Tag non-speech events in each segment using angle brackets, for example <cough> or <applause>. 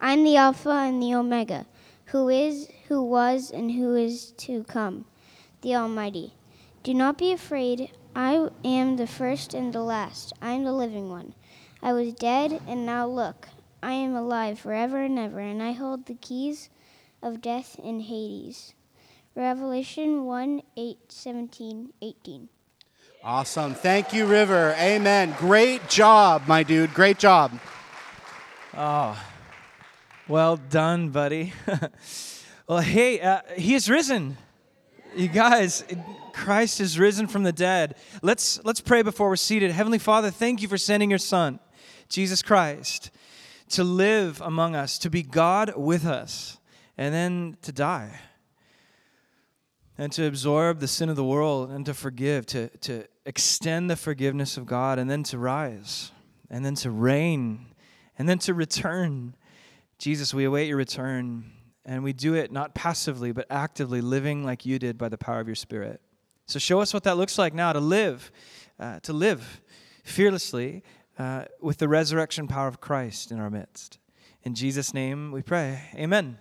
I'm the Alpha and the Omega, who is, who was, and who is to come, the Almighty. Do not be afraid. I am the first and the last. I am the living one. I was dead, and now look, I am alive forever and ever, and I hold the keys of death and Hades. Revelation 1 8, 17, 18. Awesome. Thank you, River. Amen. Great job, my dude. Great job. Oh, well done, buddy. <laughs> well, hey, uh, he is risen. You guys, Christ is risen from the dead. Let's let's pray before we're seated. Heavenly Father, thank you for sending your son, Jesus Christ, to live among us, to be God with us, and then to die. And to absorb the sin of the world and to forgive, to, to extend the forgiveness of God, and then to rise, and then to reign, and then to return. Jesus, we await your return, and we do it not passively, but actively, living like you did by the power of your Spirit. So show us what that looks like now to live, uh, to live fearlessly uh, with the resurrection power of Christ in our midst. In Jesus' name we pray. Amen.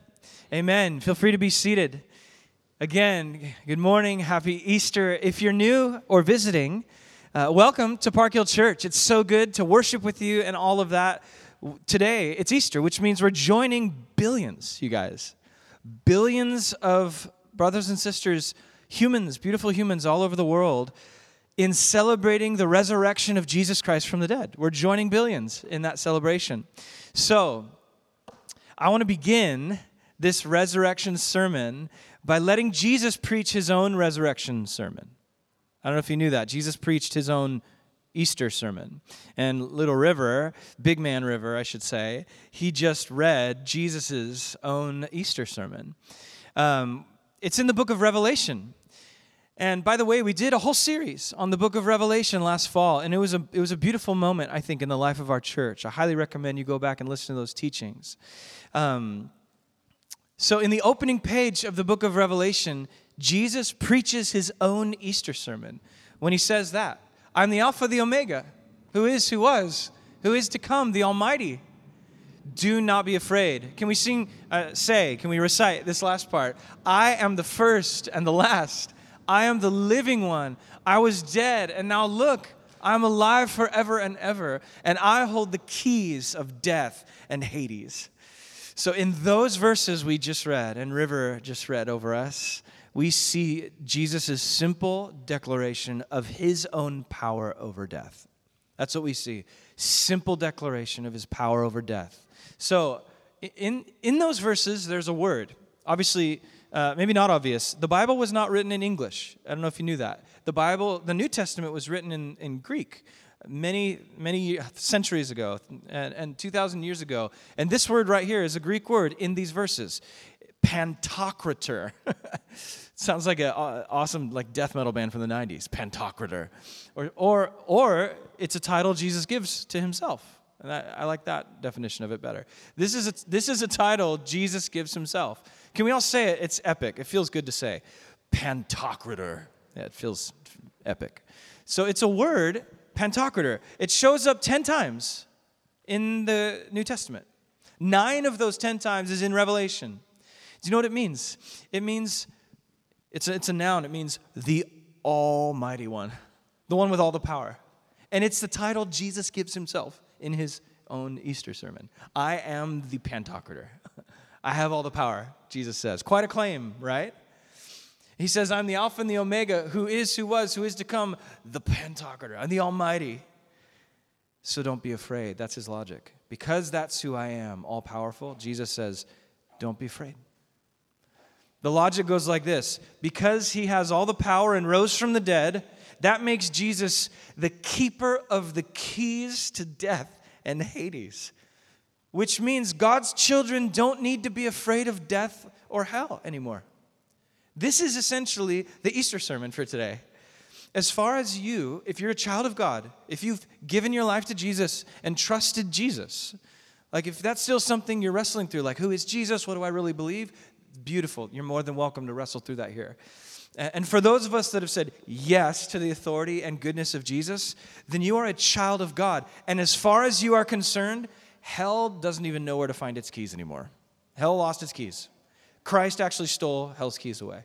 Amen. Feel free to be seated. Again, good morning. Happy Easter. If you're new or visiting, uh, welcome to Park Hill Church. It's so good to worship with you and all of that. Today, it's Easter, which means we're joining billions, you guys. Billions of brothers and sisters, humans, beautiful humans all over the world, in celebrating the resurrection of Jesus Christ from the dead. We're joining billions in that celebration. So, I want to begin this resurrection sermon by letting Jesus preach his own resurrection sermon. I don't know if you knew that. Jesus preached his own Easter sermon. And Little River, Big Man River, I should say, he just read Jesus' own Easter sermon. Um, it's in the book of Revelation. And by the way, we did a whole series on the book of Revelation last fall, and it was a, it was a beautiful moment, I think, in the life of our church. I highly recommend you go back and listen to those teachings. Um, so, in the opening page of the book of Revelation, Jesus preaches his own Easter sermon when he says that I'm the Alpha, the Omega, who is, who was, who is to come, the Almighty. Do not be afraid. Can we sing, uh, say, can we recite this last part? I am the first and the last. I am the living one. I was dead, and now look, I'm alive forever and ever, and I hold the keys of death and Hades. So, in those verses we just read, and River just read over us, we see Jesus' simple declaration of his own power over death. That's what we see. Simple declaration of his power over death. So, in, in those verses, there's a word. Obviously, uh, maybe not obvious. The Bible was not written in English. I don't know if you knew that. The Bible, the New Testament was written in, in Greek many, many centuries ago and, and 2,000 years ago. And this word right here is a Greek word in these verses Pantocrator. <laughs> Sounds like an awesome like death metal band from the 90s, Pantocrator. Or, or, or it's a title Jesus gives to himself. And I, I like that definition of it better. This is, a, this is a title Jesus gives himself. Can we all say it? It's epic. It feels good to say. Pantocrator. Yeah, it feels epic. So it's a word Pantocrator. It shows up 10 times in the New Testament. Nine of those 10 times is in Revelation. You know what it means? It means, it's a, it's a noun, it means the Almighty One, the one with all the power. And it's the title Jesus gives himself in his own Easter sermon. I am the Pantocrator. <laughs> I have all the power, Jesus says. Quite a claim, right? He says, I'm the Alpha and the Omega, who is, who was, who is to come, the Pantocrator. I'm the Almighty. So don't be afraid. That's his logic. Because that's who I am, all powerful, Jesus says, don't be afraid. The logic goes like this because he has all the power and rose from the dead, that makes Jesus the keeper of the keys to death and Hades, which means God's children don't need to be afraid of death or hell anymore. This is essentially the Easter sermon for today. As far as you, if you're a child of God, if you've given your life to Jesus and trusted Jesus, like if that's still something you're wrestling through, like who is Jesus? What do I really believe? Beautiful. You're more than welcome to wrestle through that here. And for those of us that have said yes to the authority and goodness of Jesus, then you are a child of God. And as far as you are concerned, hell doesn't even know where to find its keys anymore. Hell lost its keys. Christ actually stole hell's keys away.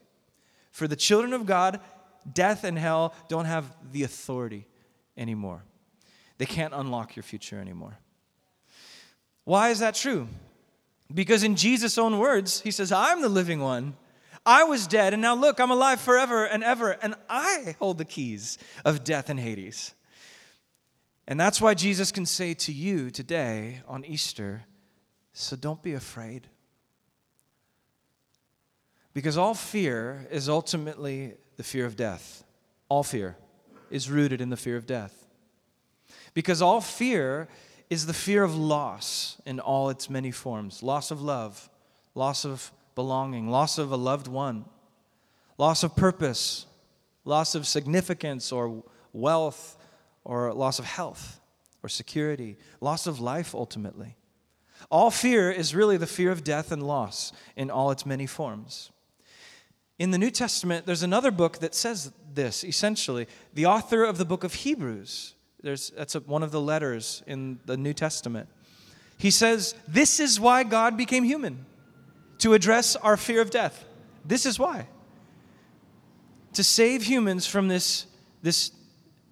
For the children of God, death and hell don't have the authority anymore. They can't unlock your future anymore. Why is that true? Because in Jesus' own words, he says, I'm the living one. I was dead, and now look, I'm alive forever and ever, and I hold the keys of death and Hades. And that's why Jesus can say to you today on Easter, so don't be afraid. Because all fear is ultimately the fear of death. All fear is rooted in the fear of death. Because all fear is the fear of loss in all its many forms loss of love, loss of belonging, loss of a loved one, loss of purpose, loss of significance or wealth, or loss of health or security, loss of life ultimately. All fear is really the fear of death and loss in all its many forms. In the New Testament, there's another book that says this essentially. The author of the book of Hebrews, there's, that's a, one of the letters in the New Testament. He says, This is why God became human, to address our fear of death. This is why. To save humans from this, this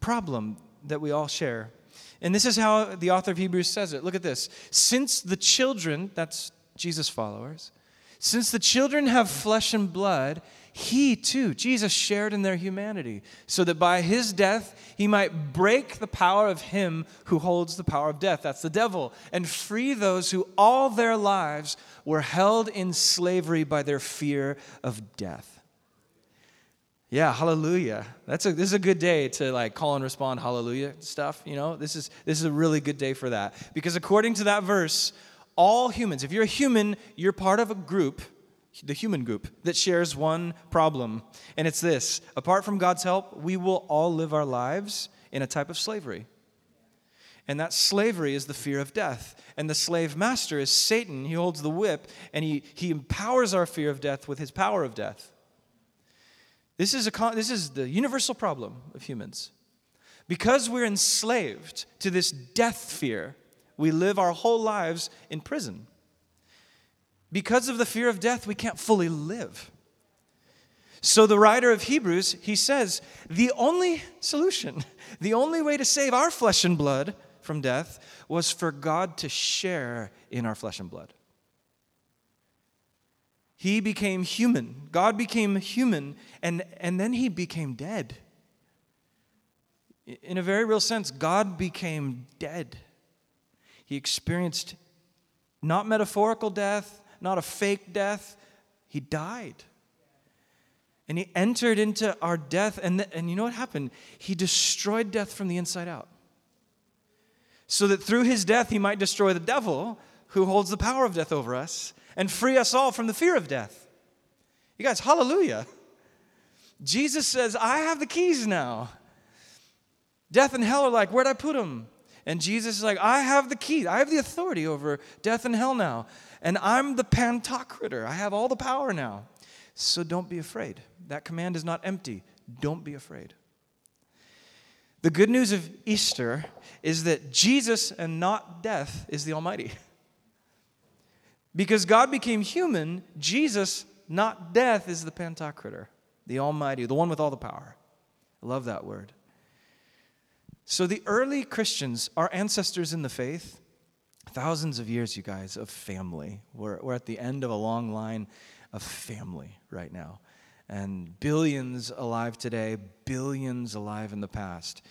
problem that we all share. And this is how the author of Hebrews says it. Look at this. Since the children, that's Jesus' followers, since the children have flesh and blood, he too, Jesus, shared in their humanity, so that by his death he might break the power of him who holds the power of death, that's the devil, and free those who all their lives were held in slavery by their fear of death. Yeah, hallelujah. That's a, this is a good day to like call and respond hallelujah stuff, you know? This is this is a really good day for that. Because according to that verse, all humans, if you're a human, you're part of a group, the human group that shares one problem, and it's this. Apart from God's help, we will all live our lives in a type of slavery. And that slavery is the fear of death. And the slave master is Satan. He holds the whip and he, he empowers our fear of death with his power of death. This is, a, this is the universal problem of humans. Because we're enslaved to this death fear, we live our whole lives in prison. Because of the fear of death, we can't fully live. So the writer of Hebrews, he says, the only solution, <laughs> the only way to save our flesh and blood from death was for God to share in our flesh and blood. He became human. God became human, and, and then he became dead. In a very real sense, God became dead. He experienced not metaphorical death, not a fake death. He died. And he entered into our death, and, and you know what happened? He destroyed death from the inside out. So that through his death, he might destroy the devil who holds the power of death over us and free us all from the fear of death. You guys, hallelujah. Jesus says, I have the keys now. Death and hell are like, where'd I put them? And Jesus is like, I have the keys. I have the authority over death and hell now. And I'm the pantocrator. I have all the power now. So don't be afraid. That command is not empty. Don't be afraid. The good news of Easter is that Jesus and not death is the Almighty. <laughs> Because God became human, Jesus, not death, is the Pantocrator, the Almighty, the one with all the power. I love that word. So the early Christians, our ancestors in the faith, thousands of years, you guys, of family. We're, we're at the end of a long line of family right now. And billions alive today, billions alive in the past.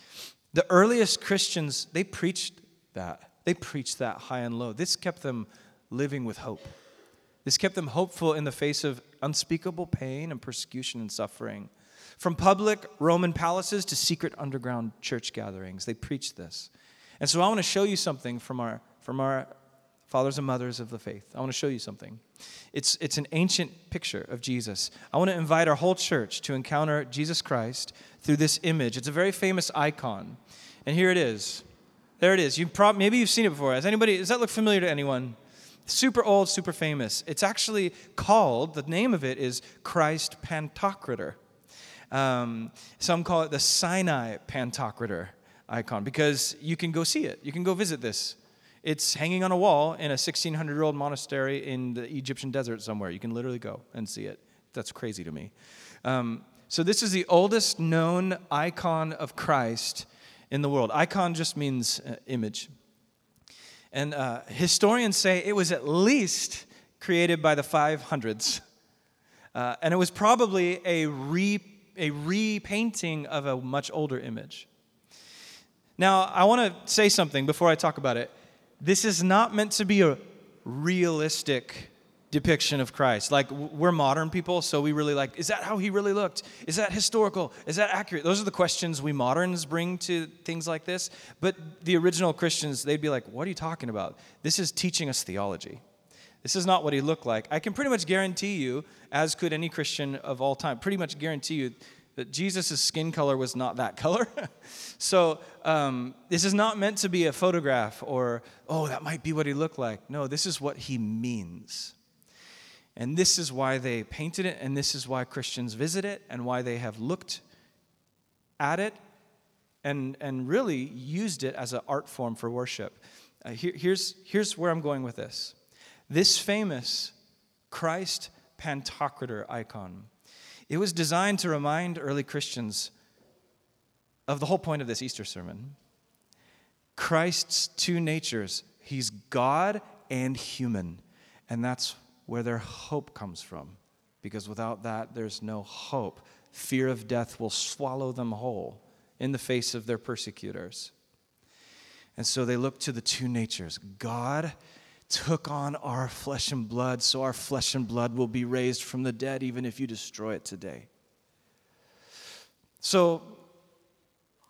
The earliest Christians, they preached that. They preached that high and low. This kept them living with hope. This kept them hopeful in the face of unspeakable pain and persecution and suffering. From public Roman palaces to secret underground church gatherings, they preached this. And so I want to show you something from our, from our fathers and mothers of the faith. I want to show you something. It's, it's an ancient picture of Jesus. I want to invite our whole church to encounter Jesus Christ through this image. It's a very famous icon. And here it is. There it is. You prob- maybe you've seen it before. Has anybody, does that look familiar to anyone? super old, super famous. It's actually called, the name of it is Christ Pantocrator. Um, some call it the Sinai Pantocrator icon because you can go see it. You can go visit this. It's hanging on a wall in a 1600 year old monastery in the Egyptian desert somewhere. You can literally go and see it. That's crazy to me. Um, so, this is the oldest known icon of Christ in the world. Icon just means uh, image. And uh, historians say it was at least created by the 500s. Uh, and it was probably a, re, a repainting of a much older image. Now, I want to say something before I talk about it. This is not meant to be a realistic depiction of Christ. Like, we're modern people, so we really like, is that how he really looked? Is that historical? Is that accurate? Those are the questions we moderns bring to things like this. But the original Christians, they'd be like, what are you talking about? This is teaching us theology. This is not what he looked like. I can pretty much guarantee you, as could any Christian of all time, pretty much guarantee you that Jesus' skin color was not that color. <laughs> so um, this is not meant to be a photograph or, oh, that might be what he looked like. No, this is what he means. And this is why they painted it, and this is why Christians visit it, and why they have looked at it and, and really used it as an art form for worship. Uh, here, here's, here's where I'm going with this. This famous Christ Pantocrator icon, it was designed to remind early Christians of the whole point of this Easter sermon. Christ's two natures, he's God and human. And that's where their hope comes from. Because without that, there's no hope. Fear of death will swallow them whole in the face of their persecutors. And so they look to the two natures God took on our flesh and blood, so our flesh and blood will be raised from the dead, even if you destroy it today. So,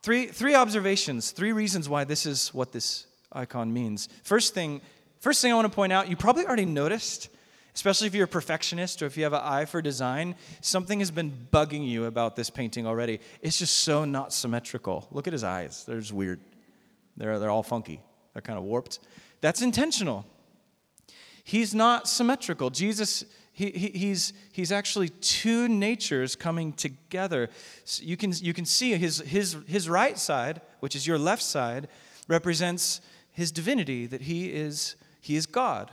three, three observations, three reasons why this is what this icon means. First thing, first thing I want to point out, you probably already noticed, especially if you're a perfectionist or if you have an eye for design, something has been bugging you about this painting already. It's just so not symmetrical. Look at his eyes, they're just weird. They're, they're all funky, they're kind of warped. That's intentional. He's not symmetrical. Jesus, he, he, he's, he's actually two natures coming together. So you, can, you can see his, his, his right side, which is your left side, represents his divinity, that he is, he is God.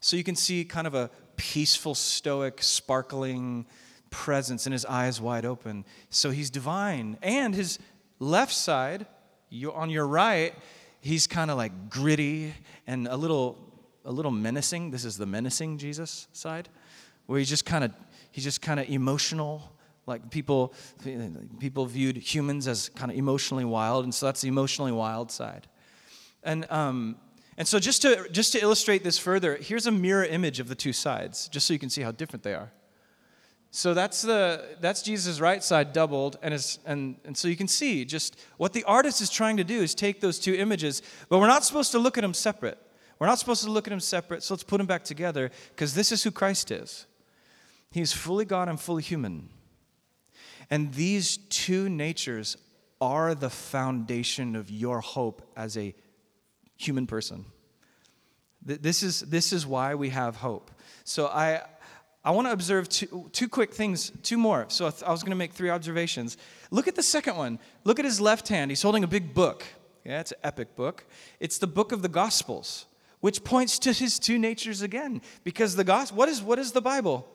So you can see kind of a peaceful, stoic, sparkling presence and his eyes wide open. So he's divine. And his left side, you, on your right, he's kind of like gritty and a little a little menacing. This is the menacing Jesus side, where he's just kind of he's just kind of emotional. Like people people viewed humans as kind of emotionally wild, and so that's the emotionally wild side. And um, and so just to just to illustrate this further, here's a mirror image of the two sides, just so you can see how different they are. So that's the that's Jesus' right side doubled, and is and and so you can see just what the artist is trying to do is take those two images, but we're not supposed to look at them separate. We're not supposed to look at him separate, so let's put him back together because this is who Christ is. He's fully God and fully human. And these two natures are the foundation of your hope as a human person. This is, this is why we have hope. So I, I want to observe two, two quick things, two more. So I was going to make three observations. Look at the second one. Look at his left hand. He's holding a big book. Yeah, it's an epic book. It's the book of the Gospels which points to his two natures again. Because the gospel, what is, what is the Bible?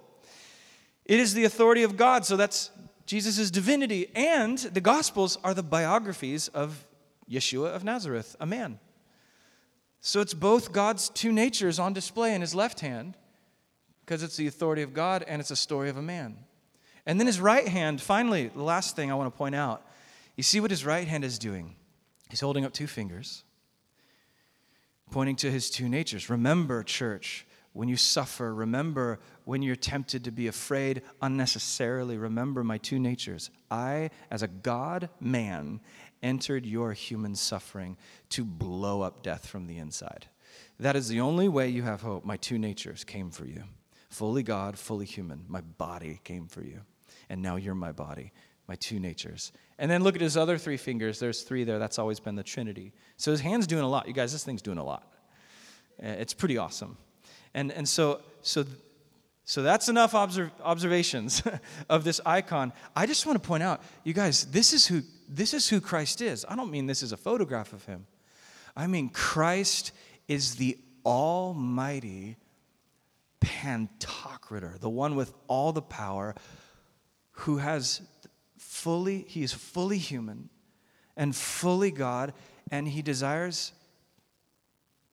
It is the authority of God, so that's Jesus' divinity. And the Gospels are the biographies of Yeshua of Nazareth, a man. So it's both God's two natures on display in his left hand, because it's the authority of God and it's a story of a man. And then his right hand, finally, the last thing I want to point out, you see what his right hand is doing? He's holding up two fingers pointing to his two natures. Remember, church, when you suffer, remember when you're tempted to be afraid unnecessarily, remember my two natures. I, as a God man, entered your human suffering to blow up death from the inside. That is the only way you have hope. My two natures came for you fully God, fully human. My body came for you. And now you're my body, my two natures. And then look at his other three fingers. There's three there. That's always been the Trinity. So his hand's doing a lot. You guys, this thing's doing a lot. Uh, it's pretty awesome. And, and so, so, so that's enough observ- observations <laughs> of this icon. I just want to point out, you guys, this is, who, this is who Christ is. I don't mean this is a photograph of him. I mean, Christ is the almighty Pantocrator, the one with all the power, who has fully, he is fully human and fully God, and he desires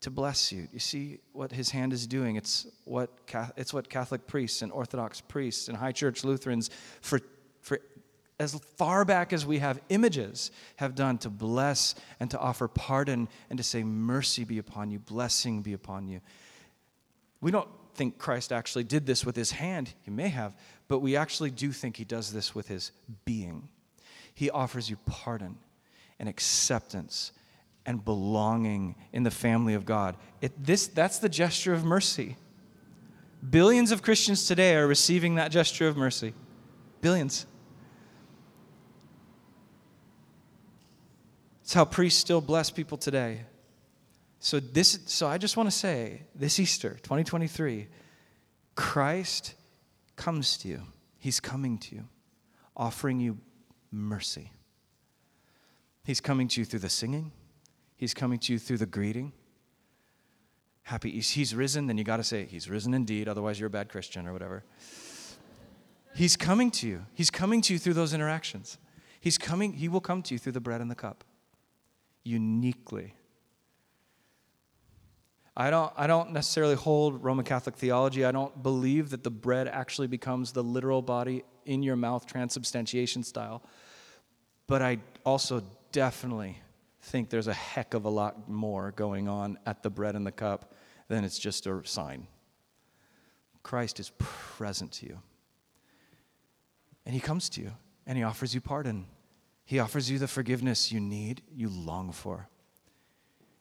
to bless you. You see what his hand is doing. It's what, it's what Catholic priests and Orthodox priests and High Church Lutherans, for, for as far back as we have images, have done to bless and to offer pardon and to say, Mercy be upon you, blessing be upon you. We don't think Christ actually did this with his hand. He may have, but we actually do think he does this with his being. He offers you pardon and acceptance and belonging in the family of God. It, this, that's the gesture of mercy. Billions of Christians today are receiving that gesture of mercy. Billions. It's how priests still bless people today. So this so I just want to say this Easter 2023 Christ comes to you. He's coming to you offering you mercy. He's coming to you through the singing. He's coming to you through the greeting. Happy, he's risen, then you got to say, He's risen indeed, otherwise you're a bad Christian or whatever. He's coming to you. He's coming to you through those interactions. He's coming, He will come to you through the bread and the cup. Uniquely. I don't, I don't necessarily hold Roman Catholic theology. I don't believe that the bread actually becomes the literal body in your mouth, transubstantiation style. But I also definitely think there's a heck of a lot more going on at the bread and the cup than it's just a sign. Christ is present to you. And he comes to you and he offers you pardon. He offers you the forgiveness you need, you long for.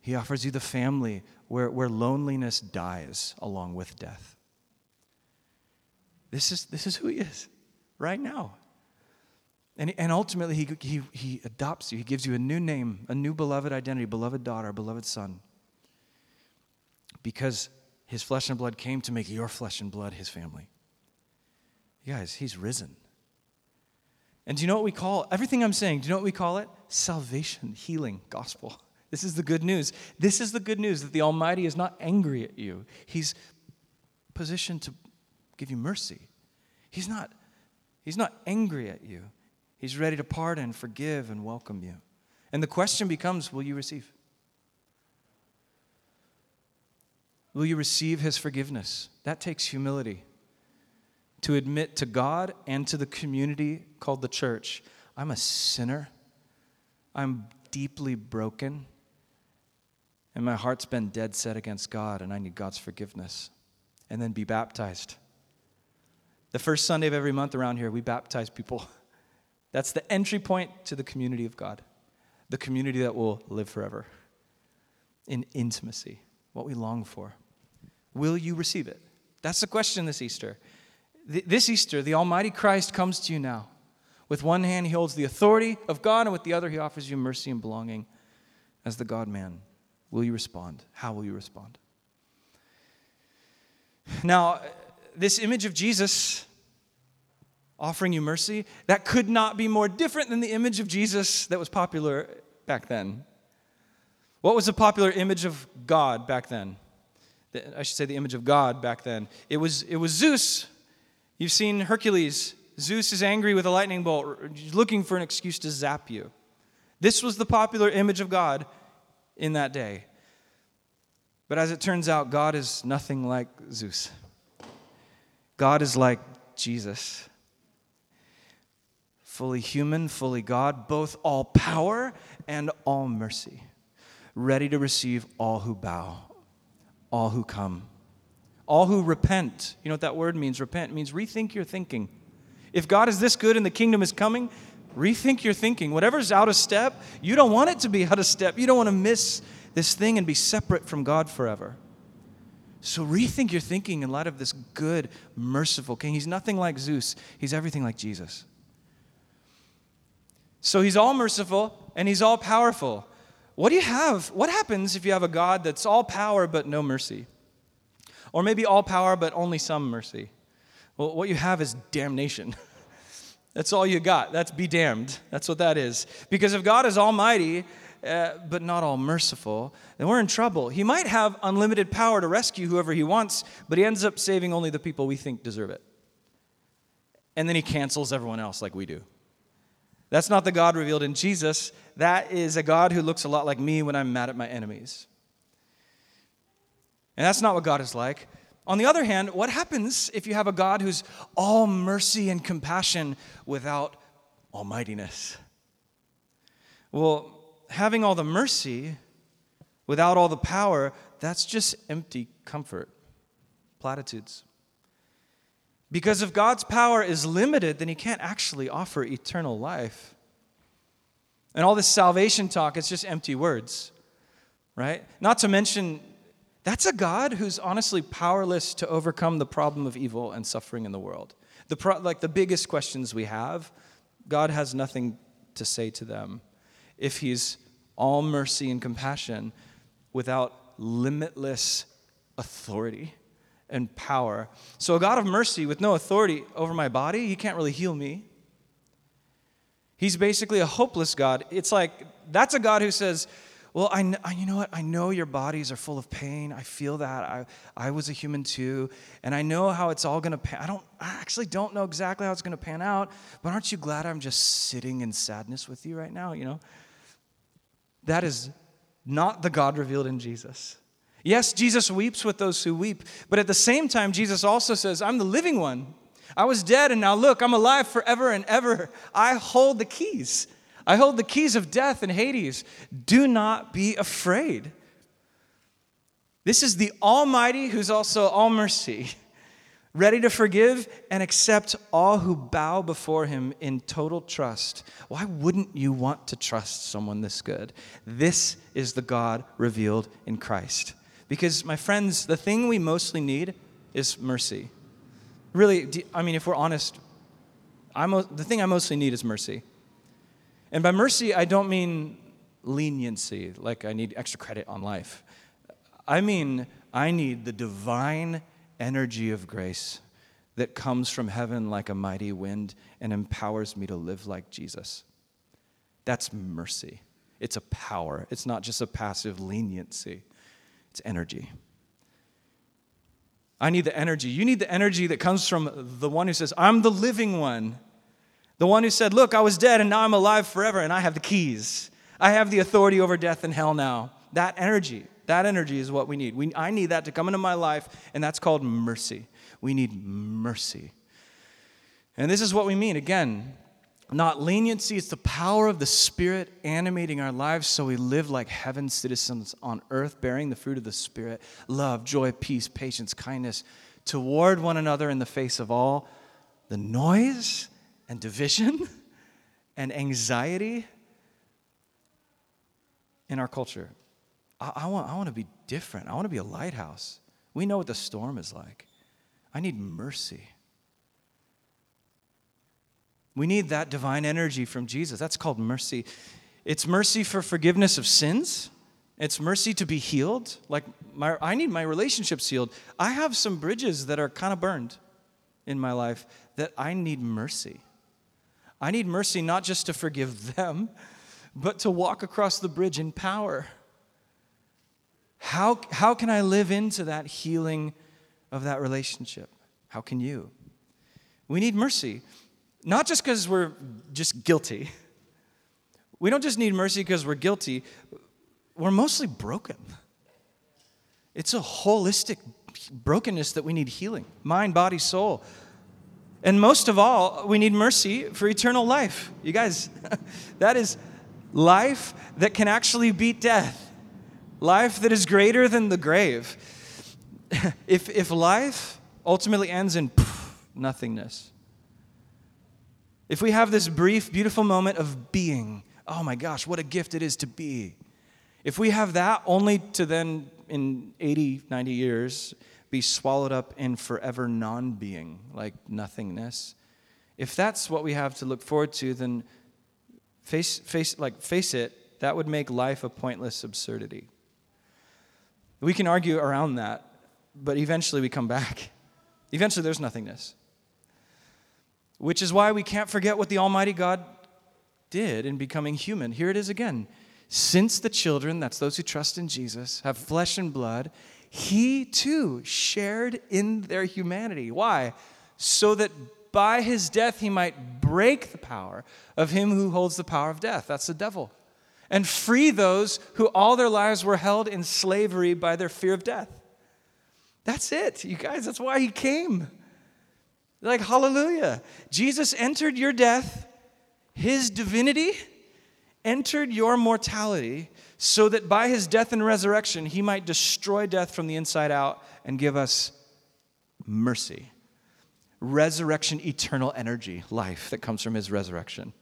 He offers you the family where, where loneliness dies along with death. This is, this is who he is right now. And, and ultimately, he, he, he adopts you. He gives you a new name, a new beloved identity, beloved daughter, beloved son. Because his flesh and blood came to make your flesh and blood his family. You guys, he's risen. And do you know what we call everything I'm saying? Do you know what we call it? Salvation, healing, gospel. This is the good news. This is the good news that the Almighty is not angry at you. He's positioned to give you mercy. He's not, he's not angry at you. He's ready to pardon, forgive, and welcome you. And the question becomes will you receive? Will you receive his forgiveness? That takes humility. To admit to God and to the community called the church, I'm a sinner. I'm deeply broken. And my heart's been dead set against God, and I need God's forgiveness. And then be baptized. The first Sunday of every month around here, we baptize people. <laughs> That's the entry point to the community of God, the community that will live forever in intimacy, what we long for. Will you receive it? That's the question this Easter. This Easter, the Almighty Christ comes to you now. With one hand, he holds the authority of God, and with the other, he offers you mercy and belonging as the God man. Will you respond? How will you respond? Now, this image of Jesus offering you mercy, that could not be more different than the image of Jesus that was popular back then. What was the popular image of God back then? I should say the image of God back then. It was, it was Zeus. You've seen Hercules. Zeus is angry with a lightning bolt, looking for an excuse to zap you. This was the popular image of God in that day. But as it turns out, God is nothing like Zeus. God is like Jesus fully human, fully God, both all power and all mercy, ready to receive all who bow, all who come, all who repent. You know what that word means? Repent means rethink your thinking. If God is this good and the kingdom is coming, rethink your thinking. Whatever's out of step, you don't want it to be <laughs> out of step. You don't want to miss this thing and be separate from God forever. So rethink your thinking in light of this good, merciful king. He's nothing like Zeus, he's everything like Jesus. So he's all merciful and he's all powerful. What do you have? What happens if you have a God that's all power but no mercy? Or maybe all power but only some mercy? Well, what you have is damnation. <laughs> That's all you got. That's be damned. That's what that is. Because if God is almighty, uh, but not all merciful, then we're in trouble. He might have unlimited power to rescue whoever he wants, but he ends up saving only the people we think deserve it. And then he cancels everyone else like we do. That's not the God revealed in Jesus. That is a God who looks a lot like me when I'm mad at my enemies. And that's not what God is like. On the other hand, what happens if you have a God who's all mercy and compassion without almightiness? Well, having all the mercy without all the power, that's just empty comfort, platitudes. Because if God's power is limited, then he can't actually offer eternal life. And all this salvation talk, it's just empty words, right? Not to mention, that's a God who's honestly powerless to overcome the problem of evil and suffering in the world. The pro- like the biggest questions we have, God has nothing to say to them. If he's all mercy and compassion without limitless authority and power. So, a God of mercy with no authority over my body, he can't really heal me. He's basically a hopeless God. It's like that's a God who says, well, I, I, you know what? I know your bodies are full of pain. I feel that. I, I was a human too. And I know how it's all going to pan. I don't, I actually don't know exactly how it's going to pan out, but aren't you glad I'm just sitting in sadness with you right now? You know? That is not the God revealed in Jesus. Yes, Jesus weeps with those who weep, but at the same time, Jesus also says, I'm the living one. I was dead, and now look, I'm alive forever and ever. I hold the keys. I hold the keys of death and Hades. Do not be afraid. This is the Almighty who's also all mercy, <laughs> ready to forgive and accept all who bow before him in total trust. Why wouldn't you want to trust someone this good? This is the God revealed in Christ. Because, my friends, the thing we mostly need is mercy. Really, I mean, if we're honest, I'm, the thing I mostly need is mercy. And by mercy, I don't mean leniency, like I need extra credit on life. I mean, I need the divine energy of grace that comes from heaven like a mighty wind and empowers me to live like Jesus. That's mercy. It's a power, it's not just a passive leniency. It's energy. I need the energy. You need the energy that comes from the one who says, I'm the living one. The one who said, Look, I was dead and now I'm alive forever and I have the keys. I have the authority over death and hell now. That energy, that energy is what we need. We, I need that to come into my life, and that's called mercy. We need mercy. And this is what we mean. Again, not leniency, it's the power of the Spirit animating our lives so we live like heaven's citizens on earth, bearing the fruit of the Spirit love, joy, peace, patience, kindness toward one another in the face of all the noise and division <laughs> and anxiety in our culture. I, I, want, I want to be different. I want to be a lighthouse. We know what the storm is like. I need mercy. We need that divine energy from Jesus. That's called mercy. It's mercy for forgiveness of sins. It's mercy to be healed. Like my, I need my relationships healed. I have some bridges that are kind of burned in my life that I need mercy. I need mercy not just to forgive them, but to walk across the bridge in power. How, how can I live into that healing of that relationship? How can you? We need mercy. Not just because we're just guilty. We don't just need mercy because we're guilty, we're mostly broken. It's a holistic brokenness that we need healing mind, body, soul. And most of all, we need mercy for eternal life. You guys, <laughs> that is life that can actually beat death, life that is greater than the grave. <laughs> if, if life ultimately ends in nothingness, if we have this brief, beautiful moment of being, oh my gosh, what a gift it is to be. If we have that only to then, in 80, 90 years, be swallowed up in forever non being, like nothingness, if that's what we have to look forward to, then face, face, like, face it, that would make life a pointless absurdity. We can argue around that, but eventually we come back. <laughs> Eventually there's nothingness. Which is why we can't forget what the Almighty God did in becoming human. Here it is again since the children, that's those who trust in Jesus, have flesh and blood, he too shared in their humanity. Why? So that by his death he might break the power of him who holds the power of death. That's the devil. And free those who all their lives were held in slavery by their fear of death. That's it, you guys. That's why he came. Like, hallelujah. Jesus entered your death, his divinity entered your mortality, so that by his death and resurrection, he might destroy death from the inside out and give us mercy resurrection, eternal energy, life that comes from his resurrection.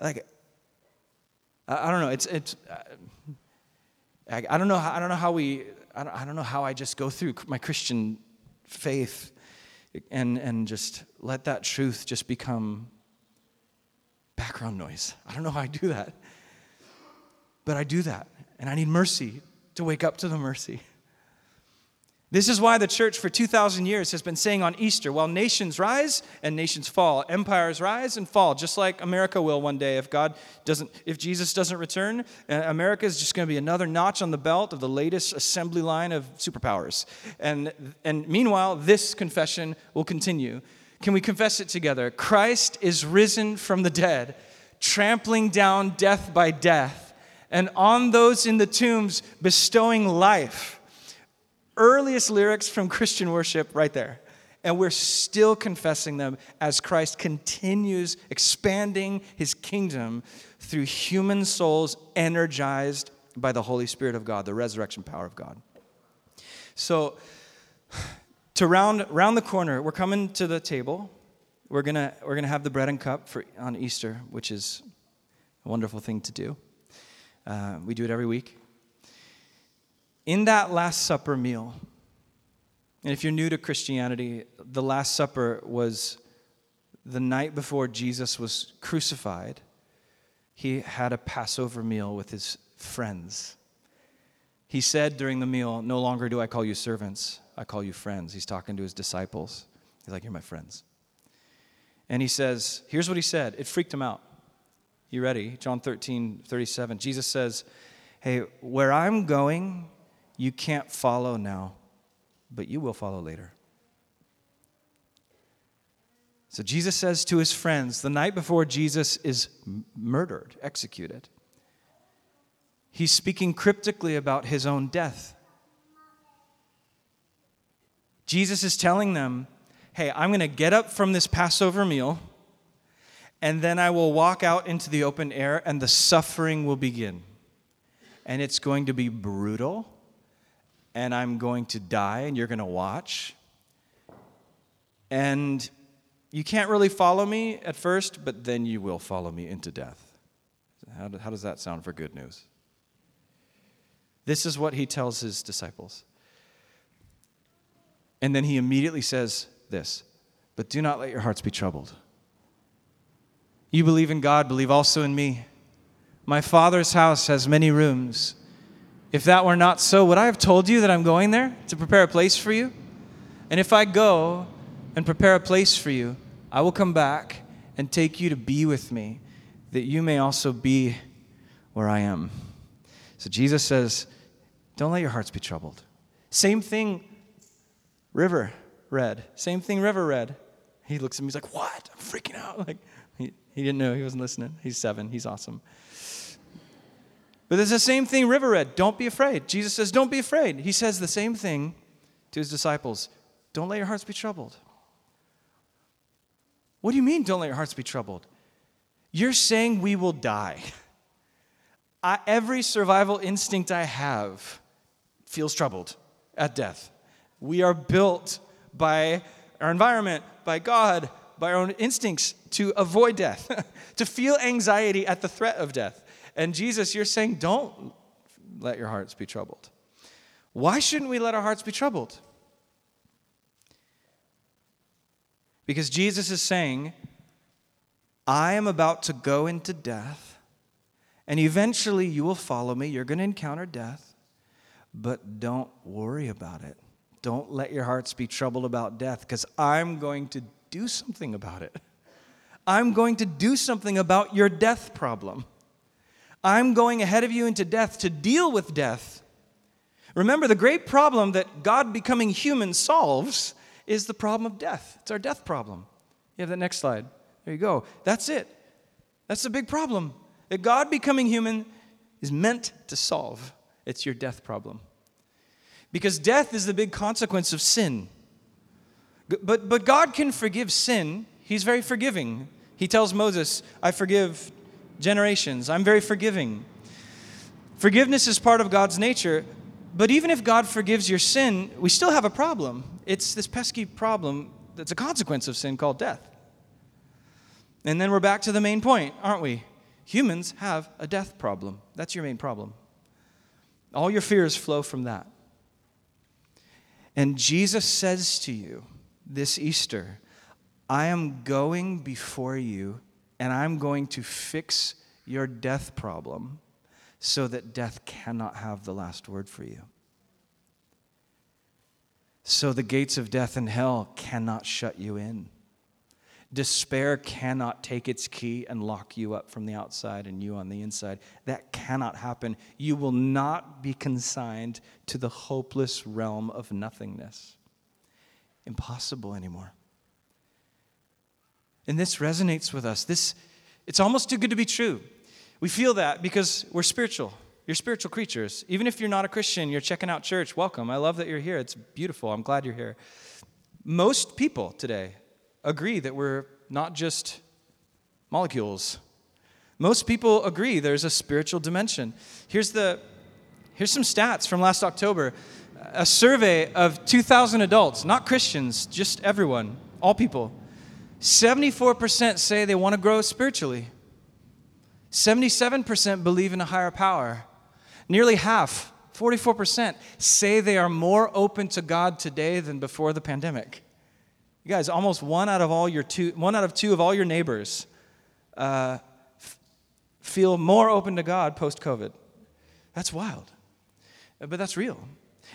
Like, I, don't know. It's, it's, uh, I, don't know. How, I don't know how we, I don't know how I just go through my Christian faith and, and just let that truth just become background noise. I don't know how I do that. But I do that. And I need mercy to wake up to the mercy. This is why the church for 2,000 years has been saying on Easter, while nations rise and nations fall, empires rise and fall, just like America will one day if God doesn't, if Jesus doesn't return. Uh, America is just going to be another notch on the belt of the latest assembly line of superpowers. And, and meanwhile, this confession will continue. Can we confess it together? Christ is risen from the dead, trampling down death by death, and on those in the tombs bestowing life earliest lyrics from Christian worship right there. And we're still confessing them as Christ continues expanding his kingdom through human souls energized by the Holy Spirit of God, the resurrection power of God. So, to round, round the corner, we're coming to the table. We're going to we're gonna have the bread and cup for, on Easter, which is a wonderful thing to do. Uh, we do it every week in that Last Supper meal, and if you're new to Christianity, the Last Supper was the night before Jesus was crucified. He had a Passover meal with his friends. He said during the meal, No longer do I call you servants, I call you friends. He's talking to his disciples. He's like, You're my friends. And he says, Here's what he said. It freaked him out. You ready? John 13, 37. Jesus says, Hey, where I'm going, you can't follow now, but you will follow later. So Jesus says to his friends, the night before Jesus is murdered, executed, he's speaking cryptically about his own death. Jesus is telling them, hey, I'm going to get up from this Passover meal, and then I will walk out into the open air, and the suffering will begin. And it's going to be brutal and I'm going to die, and you're going to watch. And you can't really follow me at first, but then you will follow me into death. How, does that sound for good news? This is what he tells his disciples. And then he immediately says this But do not let your hearts be troubled. You believe in God, believe also in me. My Father's house has many rooms. If that were not so, would I have told you that I'm going there to prepare a place for you? And if I go and prepare a place for you, I will come back and take you to be with me, that you may also be where I am. So Jesus says, Don't let your hearts be troubled. Same thing, River read. Same thing, River read. He looks at me, he's like, What? I'm freaking out. <laughs> Like, he, didn't know, he wasn't listening. He's seven, he's awesome. But it's the same thing River read. Don't be afraid. Jesus says, Don't be afraid. He says the same thing to his disciples. Don't let your hearts be troubled. What do you mean, don't let your hearts be troubled? You're saying we will die. I, every survival instinct I have feels troubled at death. We are built by our environment, by God, by our own instincts to avoid death, <laughs> to feel anxiety at the threat of death. And Jesus, you're saying, don't let your hearts be troubled. Why shouldn't we let our hearts be troubled? Because Jesus is saying, I am about to go into death, and eventually you will follow me. You're going to encounter death, but don't worry about it. Don't let your hearts be troubled about death, because I'm going to do something about it. I'm going to do something about your death problem. I'm going ahead of you into death to deal with death. Remember, the great problem that God becoming human solves is the problem of death. It's our death problem. You have that next slide. There you go. That's it. That's the big problem that God becoming human is meant to solve. It's your death problem. Because death is the big consequence of sin. But, but God can forgive sin. He's very forgiving. He tells Moses, I forgive generations. I'm very forgiving. Forgiveness is part of God's nature, but even if God forgives your sin, we still have a problem. It's this pesky problem that's a consequence of sin called death. And then we're back to the main point, aren't we? Humans have a death problem. That's your main problem. All your fears flow from that. And Jesus says to you this Easter, I am going before you and I'm going to fix your death problem so that death cannot have the last word for you. So the gates of death and hell cannot shut you in. Despair cannot take its key and lock you up from the outside and you on the inside. That cannot happen. You will not be consigned to the hopeless realm of nothingness. Impossible anymore. And this resonates with us. This it's almost too good to be true. We feel that because we're spiritual. You're spiritual creatures. Even if you're not a Christian, you're checking out church, welcome. I love that you're here. It's beautiful. I'm glad you're here. Most people today agree that we're not just molecules. Most people agree there's a spiritual dimension. Here's the here's some stats from last October. A survey of 2,000 adults, not Christians, just everyone, all people. 74% say they want to grow spiritually. 77% believe in a higher power. Nearly half, 44%, say they are more open to God today than before the pandemic. You guys, almost one out of all your two, one out of two of all your neighbors uh, f- feel more open to God post COVID. That's wild, but that's real.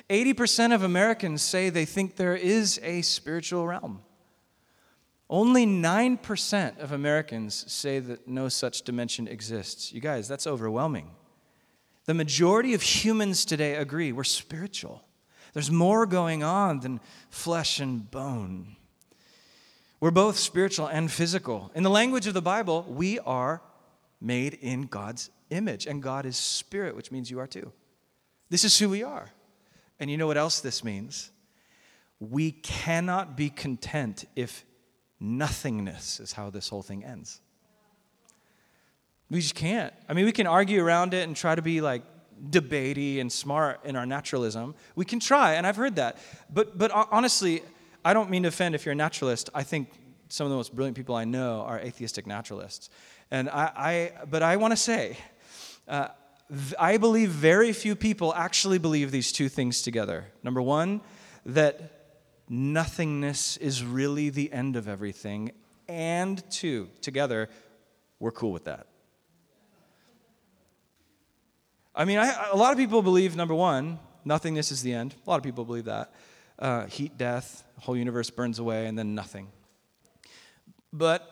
80% of Americans say they think there is a spiritual realm. Only 9% of Americans say that no such dimension exists. You guys, that's overwhelming. The majority of humans today agree we're spiritual. There's more going on than flesh and bone. We're both spiritual and physical. In the language of the Bible, we are made in God's image, and God is spirit, which means you are too. This is who we are. And you know what else this means? We cannot be content if nothingness is how this whole thing ends. We just can't. I mean, we can argue around it and try to be like debatey and smart in our naturalism. We can try, and I've heard that. But, but honestly, I don't mean to offend if you're a naturalist. I think some of the most brilliant people I know are atheistic naturalists. And I, I but I want to say, uh, I believe very few people actually believe these two things together. Number one, that nothingness is really the end of everything. And two, together, we're cool with that. I mean, I, a lot of people believe, number one, nothingness is the end. A lot of people believe that uh, heat death, whole universe burns away, and then nothing. But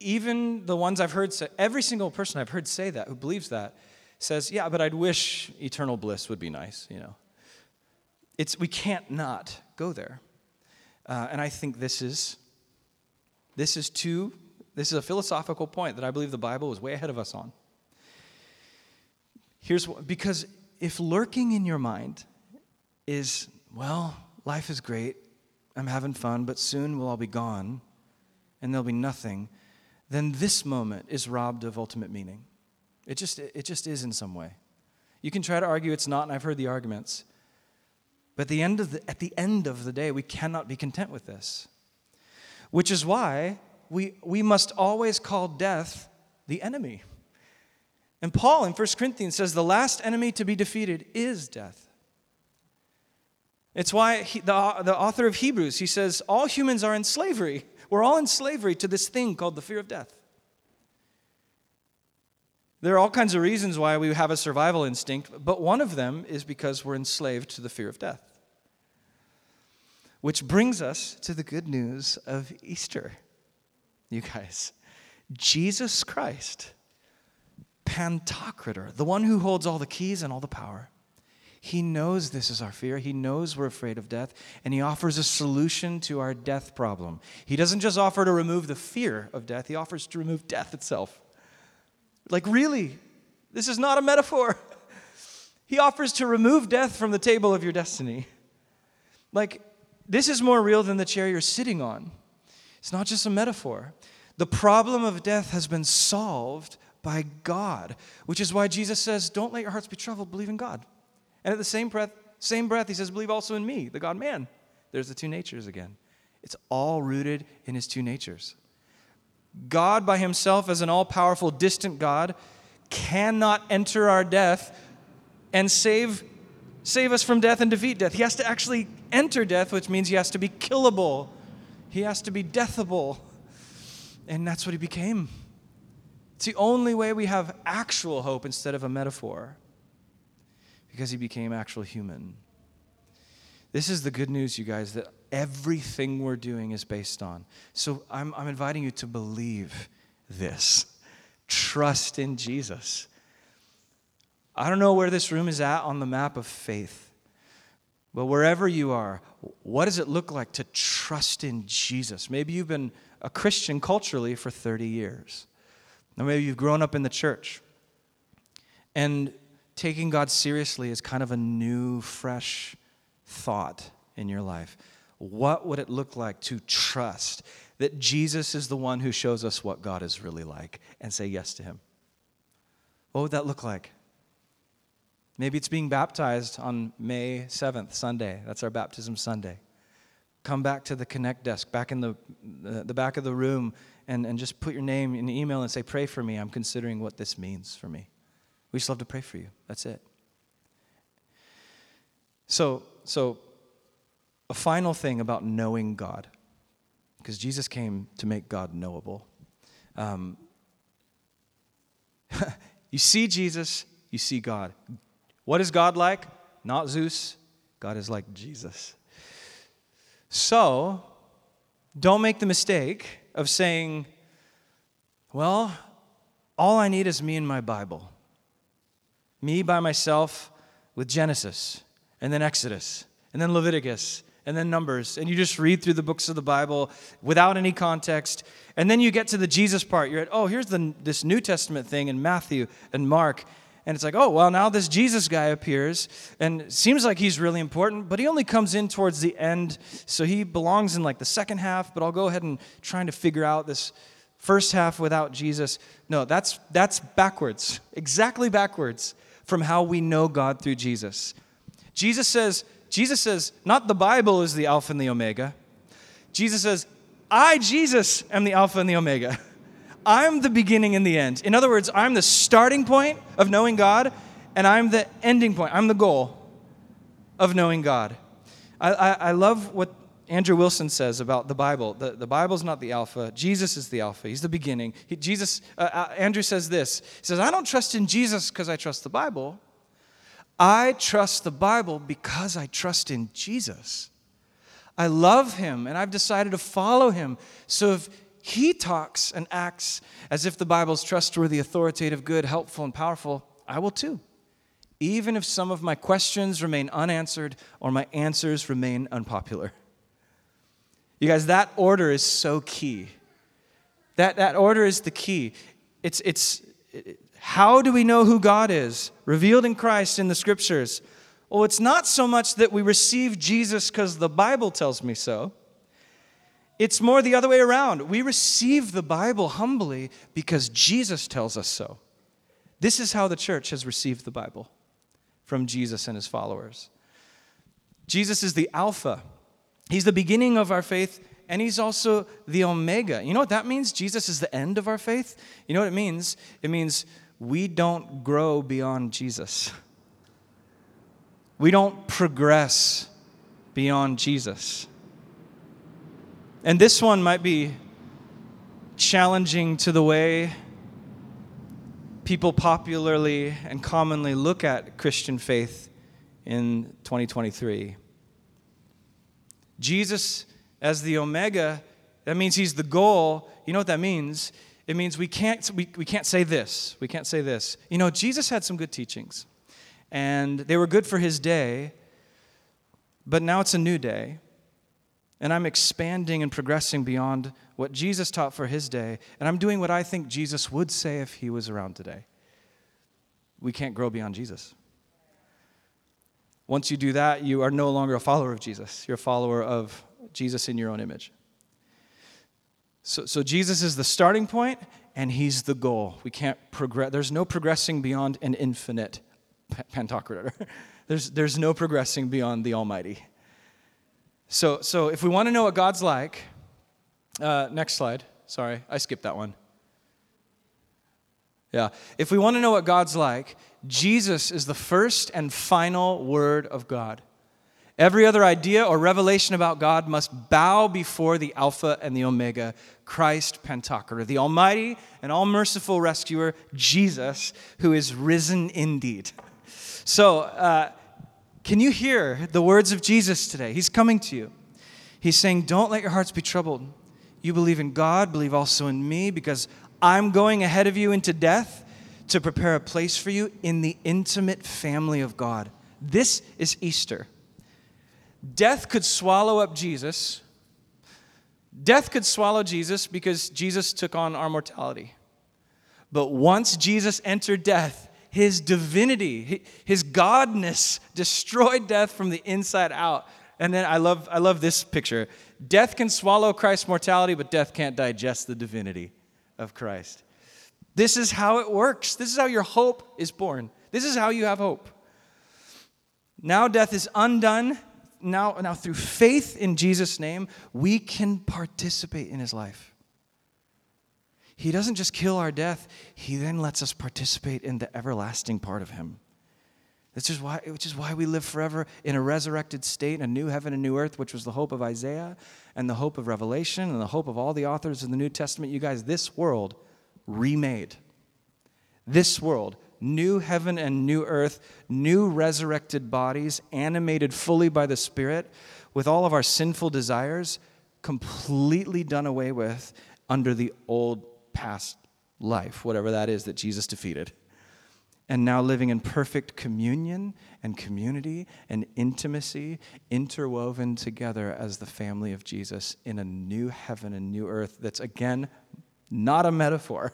even the ones I've heard say, every single person I've heard say that, who believes that, says, yeah, but I'd wish eternal bliss would be nice, you know. It's, we can't not go there. Uh, and I think this is, this is too, this is a philosophical point that I believe the Bible is way ahead of us on. Here's what, because if lurking in your mind is, well, life is great, I'm having fun, but soon we'll all be gone and there'll be nothing, then this moment is robbed of ultimate meaning. It just, it just is in some way. You can try to argue it's not, and I've heard the arguments. But at the, end of the, at the end of the day, we cannot be content with this. Which is why we, we must always call death the enemy. And Paul in 1 Corinthians says the last enemy to be defeated is death. It's why he, the, the author of Hebrews, he says, all humans are in slavery. We're all in slavery to this thing called the fear of death. There are all kinds of reasons why we have a survival instinct, but one of them is because we're enslaved to the fear of death. Which brings us to the good news of Easter, you guys. Jesus Christ Pantocrator, the one who holds all the keys and all the power. He knows this is our fear. He knows we're afraid of death, and He offers a solution to our death problem. He doesn't just offer to remove the fear of death, He offers to remove death itself. Like, really? This is not a metaphor. <laughs> He offers to remove death from the table of your destiny. Like, this is more real than the chair you're sitting on. It's not just a metaphor. The problem of death has been solved by God, which is why Jesus says, Don't let your hearts be troubled, believe in God. And at the same breath, same breath, he says, Believe also in me, the God man. There's the two natures again. It's all rooted in his two natures. God, by himself, as an all powerful, distant God, cannot enter our death and save, save us from death and defeat death. He has to actually enter death, which means he has to be killable, he has to be deathable. And that's what he became. It's the only way we have actual hope instead of a metaphor, because he became actual human. This is the good news, you guys, that everything we're doing is based on. So I'm, I'm inviting you to believe this. Trust in Jesus. I don't know where this room is at on the map of faith, but wherever you are, what does it look like to trust in Jesus? Maybe you've been a Christian culturally for 30 years. Or maybe you've grown up in the church. And taking God seriously is kind of a new, fresh thought in your life. What would it look like to trust that Jesus is the one who shows us what God is really like and say yes to Him? What would that look like? Maybe it's being baptized on May 7th, Sunday. That's our baptism Sunday. Come back to the Connect desk, back in the, the, back of the room, and, and just put your name in the email and say, Pray for me. I'm considering what this means for me. We just love to pray for you. That's it. So, so a final thing about knowing God, because Jesus came to make God knowable. Um, <laughs> you see Jesus, you see God. What is God like? Not Zeus. God is like Jesus. So, don't make the mistake of saying, well, all I need is me and my Bible. Me by myself with Genesis, and then Exodus, and then Leviticus, and then Numbers. And you just read through the books of the Bible without any context. And then you get to the Jesus part. You're at, oh, here's the, this New Testament thing in Matthew and Mark. And it's like, oh, well, now this Jesus guy appears and seems like he's really important, but he only comes in towards the end. So he belongs in like the second half, but I'll go ahead and trying to figure out this first half without Jesus. No, that's, that's backwards, exactly backwards from how we know God through Jesus. Jesus says, Jesus says, not the Bible is the Alpha and the Omega. Jesus says, I, Jesus, am the Alpha and the Omega. <laughs> I'm the beginning and the end. In other words, I'm the starting point of knowing God, and I'm the ending point. I'm the goal of knowing God. I, I, I love what Andrew Wilson says about the Bible. The, the Bible's not the Alpha. Jesus is the Alpha. He's the beginning. He, Jesus, uh, uh, Andrew says this. He says, I don't trust in Jesus because I trust the Bible. I trust the Bible because I trust in Jesus. I love him and I've decided to follow him. So if he talks and acts as if the Bible's trustworthy, authoritative, good, helpful, and powerful. I will too. Even if some of my questions remain unanswered or my answers remain unpopular. You guys, that order is so key. That, that order is the key. It's, it's, it, how do we know who God is? Revealed in Christ in the scriptures. Well, it's not so much that we receive Jesus because the Bible tells me so. It's more the other way around. We receive the Bible humbly because Jesus tells us so. This is how the church has received the Bible from Jesus and his followers. Jesus is the Alpha, He's the beginning of our faith, and He's also the Omega. You know what that means? Jesus is the end of our faith. You know what it means? It means we don't grow beyond Jesus, we don't progress beyond Jesus. And this one might be challenging to the way people popularly and commonly look at Christian faith in 2023. Jesus as the Omega, that means he's the goal. You know what that means? It means we can't, we, we can't say this. We can't say this. You know, Jesus had some good teachings, and they were good for his day, but now it's a new day. And I'm expanding and progressing beyond what Jesus taught for his day, and I'm doing what I think Jesus would say if he was around today. We can't grow beyond Jesus. Once you do that, you are no longer a follower of Jesus. You're a follower of Jesus in your own image. So, so Jesus is the starting point, and he's the goal. We can't progress. There's no progressing beyond an infinite Pantocrator. <laughs> there's, there's no progressing beyond the Almighty. So, so if we want to know what God's like, uh, next slide. Sorry, I skipped that one. Yeah. If we want to know what God's like, Jesus is the first and final word of God. Every other idea or revelation about God must bow before the Alpha and the Omega, Christ Pantocrator, the Almighty and all merciful rescuer, Jesus, who is risen indeed. So, uh, can you hear the words of Jesus today? He's coming to you. He's saying, Don't let your hearts be troubled. You believe in God, believe also in me, because I'm going ahead of you into death to prepare a place for you in the intimate family of God. This is Easter. Death could swallow up Jesus. Death could swallow Jesus because Jesus took on our mortality. But once Jesus entered death, his divinity, his godness destroyed death from the inside out. And then I love, I love this picture. Death can swallow Christ's mortality, but death can't digest the divinity of Christ. This is how it works. This is how your hope is born. This is how you have hope. Now death is undone. Now, now through faith in Jesus' name, we can participate in his life. He doesn't just kill our death, he then lets us participate in the everlasting part of him. This is why, which is why we live forever in a resurrected state, a new heaven and new earth, which was the hope of Isaiah and the hope of Revelation and the hope of all the authors of the New Testament. You guys, this world remade. This world, new heaven and new earth, new resurrected bodies, animated fully by the Spirit, with all of our sinful desires completely done away with under the old past life, whatever that is that Jesus defeated. And now living in perfect communion and community and intimacy, interwoven together as the family of Jesus in a new heaven and new earth that's, again, not a metaphor,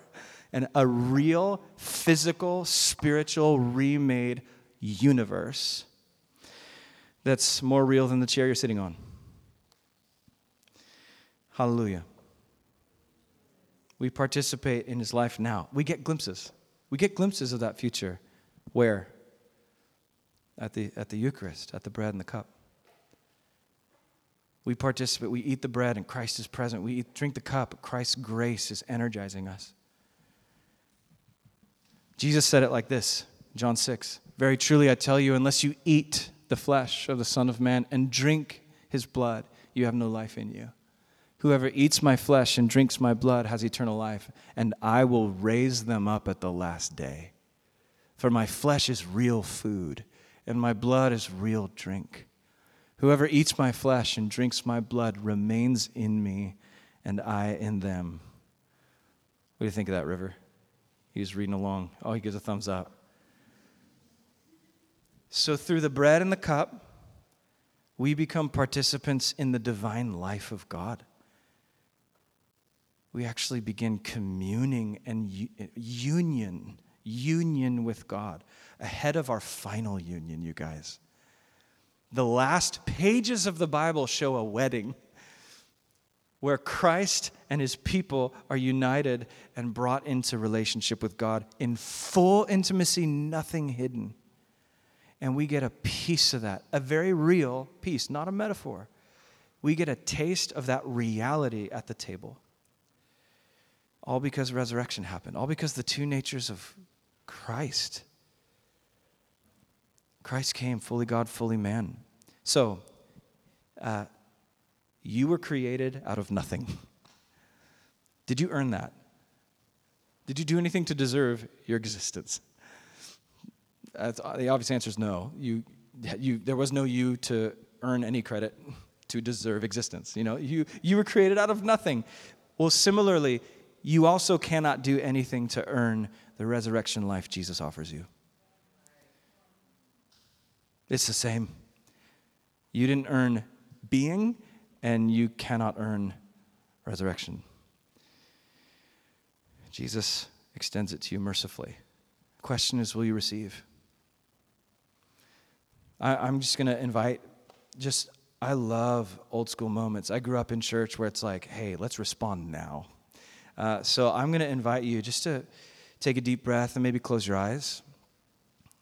and a real, physical, spiritual, remade universe that's more real than the chair you're sitting on. Hallelujah. We participate in his life now. We get glimpses. We get glimpses of that future. Where? At the, at the Eucharist, at the bread and the cup. We participate, we eat the bread, and Christ is present. We eat, drink the cup, Christ's grace is energizing us. Jesus said it like this John 6 Very truly I tell you, unless you eat the flesh of the Son of Man and drink his blood, you have no life in you. Whoever eats my flesh and drinks my blood has eternal life, and I will raise them up at the last day. For my flesh is real food, and my blood is real drink. Whoever eats my flesh and drinks my blood remains in me, and I in them. What do you think of that, River? He's reading along. Oh, he gives a thumbs up. So, through the bread and the cup, we become participants in the divine life of God we actually begin communing and union, union with God ahead of our final union, you guys. The last pages of the Bible show a wedding where Christ and his people are united and brought into relationship with God in full intimacy, nothing hidden. And we get a piece of that, a very real piece, not a metaphor. We get a taste of that reality at the table. All because resurrection happened, all because the two natures of Christ. Christ came fully God, fully man. So, uh, you were created out of nothing. Did you earn that? Did you do anything to deserve your existence? Uh, the obvious answer is no. You, you, there was no you to earn any credit to deserve existence. You know, you, you were created out of nothing. Well, similarly, you also cannot do anything to earn the resurrection life Jesus offers you. It's the same. You didn't earn being, and you cannot earn resurrection. Jesus extends it to you mercifully. The question is will you receive? I, am just going to invite, just, I love old school moments. I grew up in church where it's like, hey, let's respond now. Uh, so I'm going to invite you just to take a deep breath and maybe close your eyes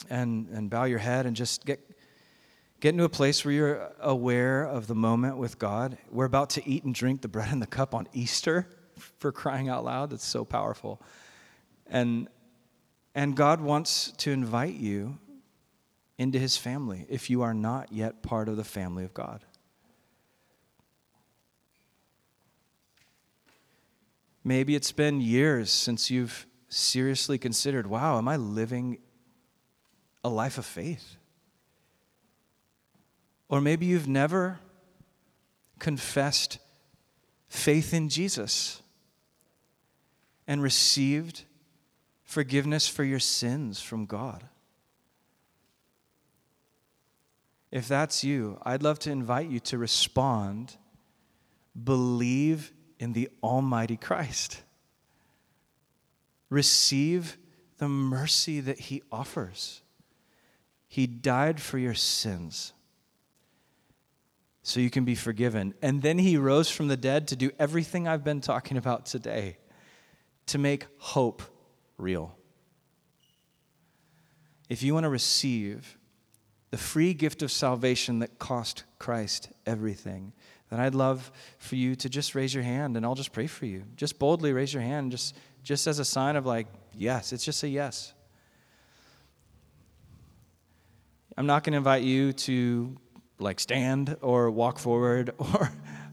and, and bow your head and just get, get into a place where you're aware of the moment with God. We're about to eat and drink the bread and the cup on Easter for crying out loud. That's so powerful. And, and God wants to invite you into his family if you are not yet part of the family of God. Maybe it's been years since you've seriously considered wow, am I living a life of faith? Or maybe you've never confessed faith in Jesus and received forgiveness for your sins from God. If that's you, I'd love to invite you to respond, believe in the Almighty Christ. Receive the mercy that He offers. He died for your sins so you can be forgiven. And then He rose from the dead to do everything I've been talking about today to make hope real. If you want to receive the free gift of salvation that cost Christ everything, then I'd love for you to just raise your hand and I'll just pray for you. Just boldly raise your hand, just, just as a sign of like, yes, it's just a yes. I'm not going to invite you to like stand or walk forward <laughs> or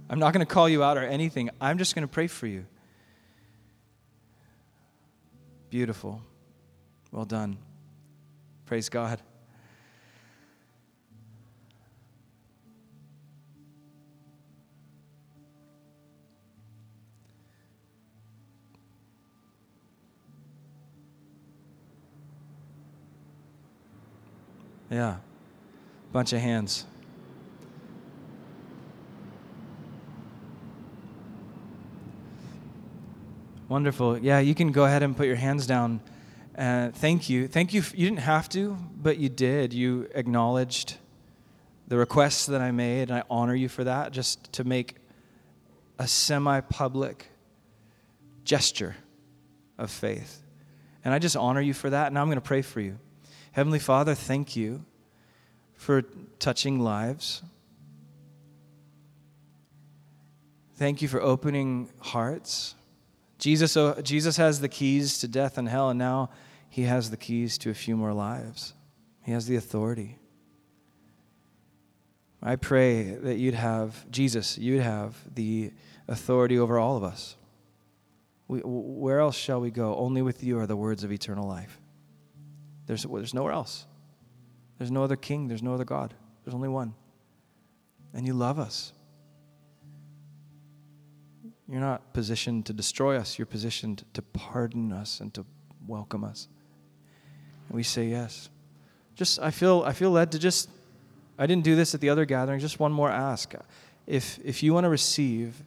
I'm not going to call you out or anything. I'm just going to pray for you. Beautiful. Well done. Praise God. Yeah. Bunch of hands. Wonderful. Yeah, you can go ahead and put your hands down. Uh, thank you. Thank you. You didn't have to, but you did. You acknowledged the requests that I made, and I honor you for that, just to make a semi public gesture of faith. And I just honor you for that, and I'm going to pray for you. Heavenly Father, thank you for touching lives. Thank you for opening hearts. Jesus, uh, Jesus has the keys to death and hell, and now he has the keys to a few more lives. He has the authority. I pray that you'd have, Jesus, you'd have the authority over all of us. We, where else shall we go? Only with you are the words of eternal life. There's, there's nowhere else. There's no other king. There's no other God. There's only one. And you love us. You're not positioned to destroy us, you're positioned to pardon us and to welcome us. And we say yes. Just I feel I feel led to just I didn't do this at the other gathering, just one more ask. If if you want to receive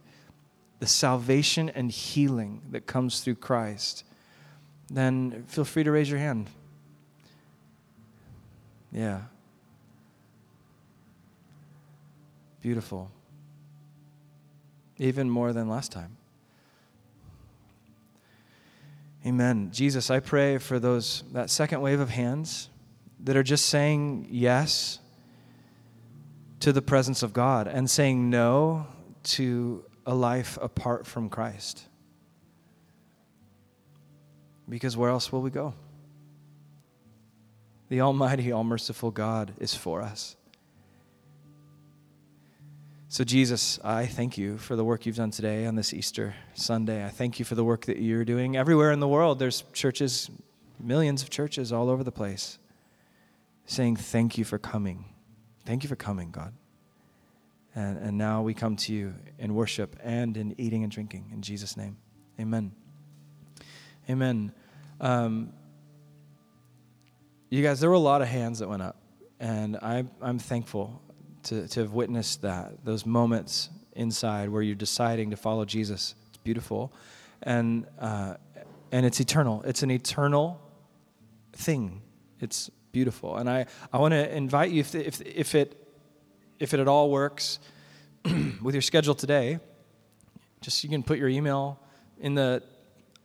the salvation and healing that comes through Christ, then feel free to raise your hand. Yeah. Beautiful. Even more than last time. Amen. Jesus, I pray for those that second wave of hands that are just saying yes to the presence of God and saying no to a life apart from Christ. Because where else will we go? The Almighty, all merciful God is for us. So, Jesus, I thank you for the work you've done today on this Easter Sunday. I thank you for the work that you're doing everywhere in the world. There's churches, millions of churches all over the place, saying, Thank you for coming. Thank you for coming, God. And, and now we come to you in worship and in eating and drinking. In Jesus' name, amen. Amen. Um, you guys, there were a lot of hands that went up, and I, I'm thankful to, to have witnessed that, those moments inside where you're deciding to follow Jesus. It's beautiful. And, uh, and it's eternal. It's an eternal thing. It's beautiful. And I, I want to invite you, if, if, if, it, if it at all works <clears throat> with your schedule today, just you can put your email in the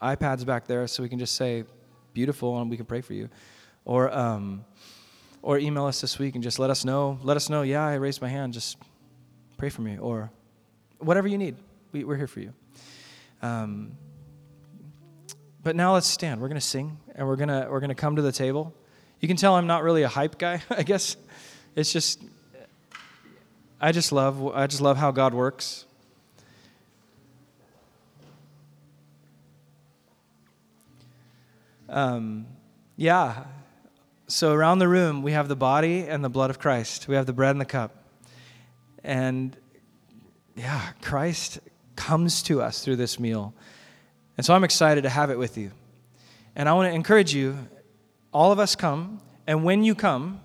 iPads back there so we can just say beautiful and we can pray for you. Or, um, or email us this week and just let us know. Let us know, yeah, I raised my hand. Just pray for me. Or whatever you need. We, are here for you. Um, but now let's stand. We're going to sing and we're going to we're going to come to the table. You can tell I'm not really a hype guy, <laughs> I guess. It's just I just love I just love how God works. Um, yeah. So around the room we have the body and the blood of Christ. We have the bread and the cup. And yeah, Christ comes to us through this meal. And so I'm excited to have it with you. And I want to encourage you all of us come, and when you come,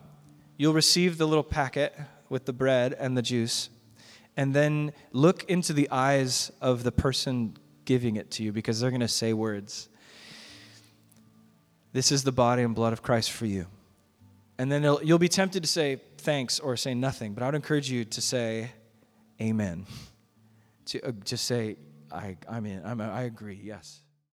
you'll receive the little packet with the bread and the juice. And then look into the eyes of the person giving it to you because they're going to say words. This is the body and blood of Christ for you. And then you'll be tempted to say thanks or say nothing, but I would encourage you to say amen. To uh, just say, I, I'm in, I'm, I agree, yes.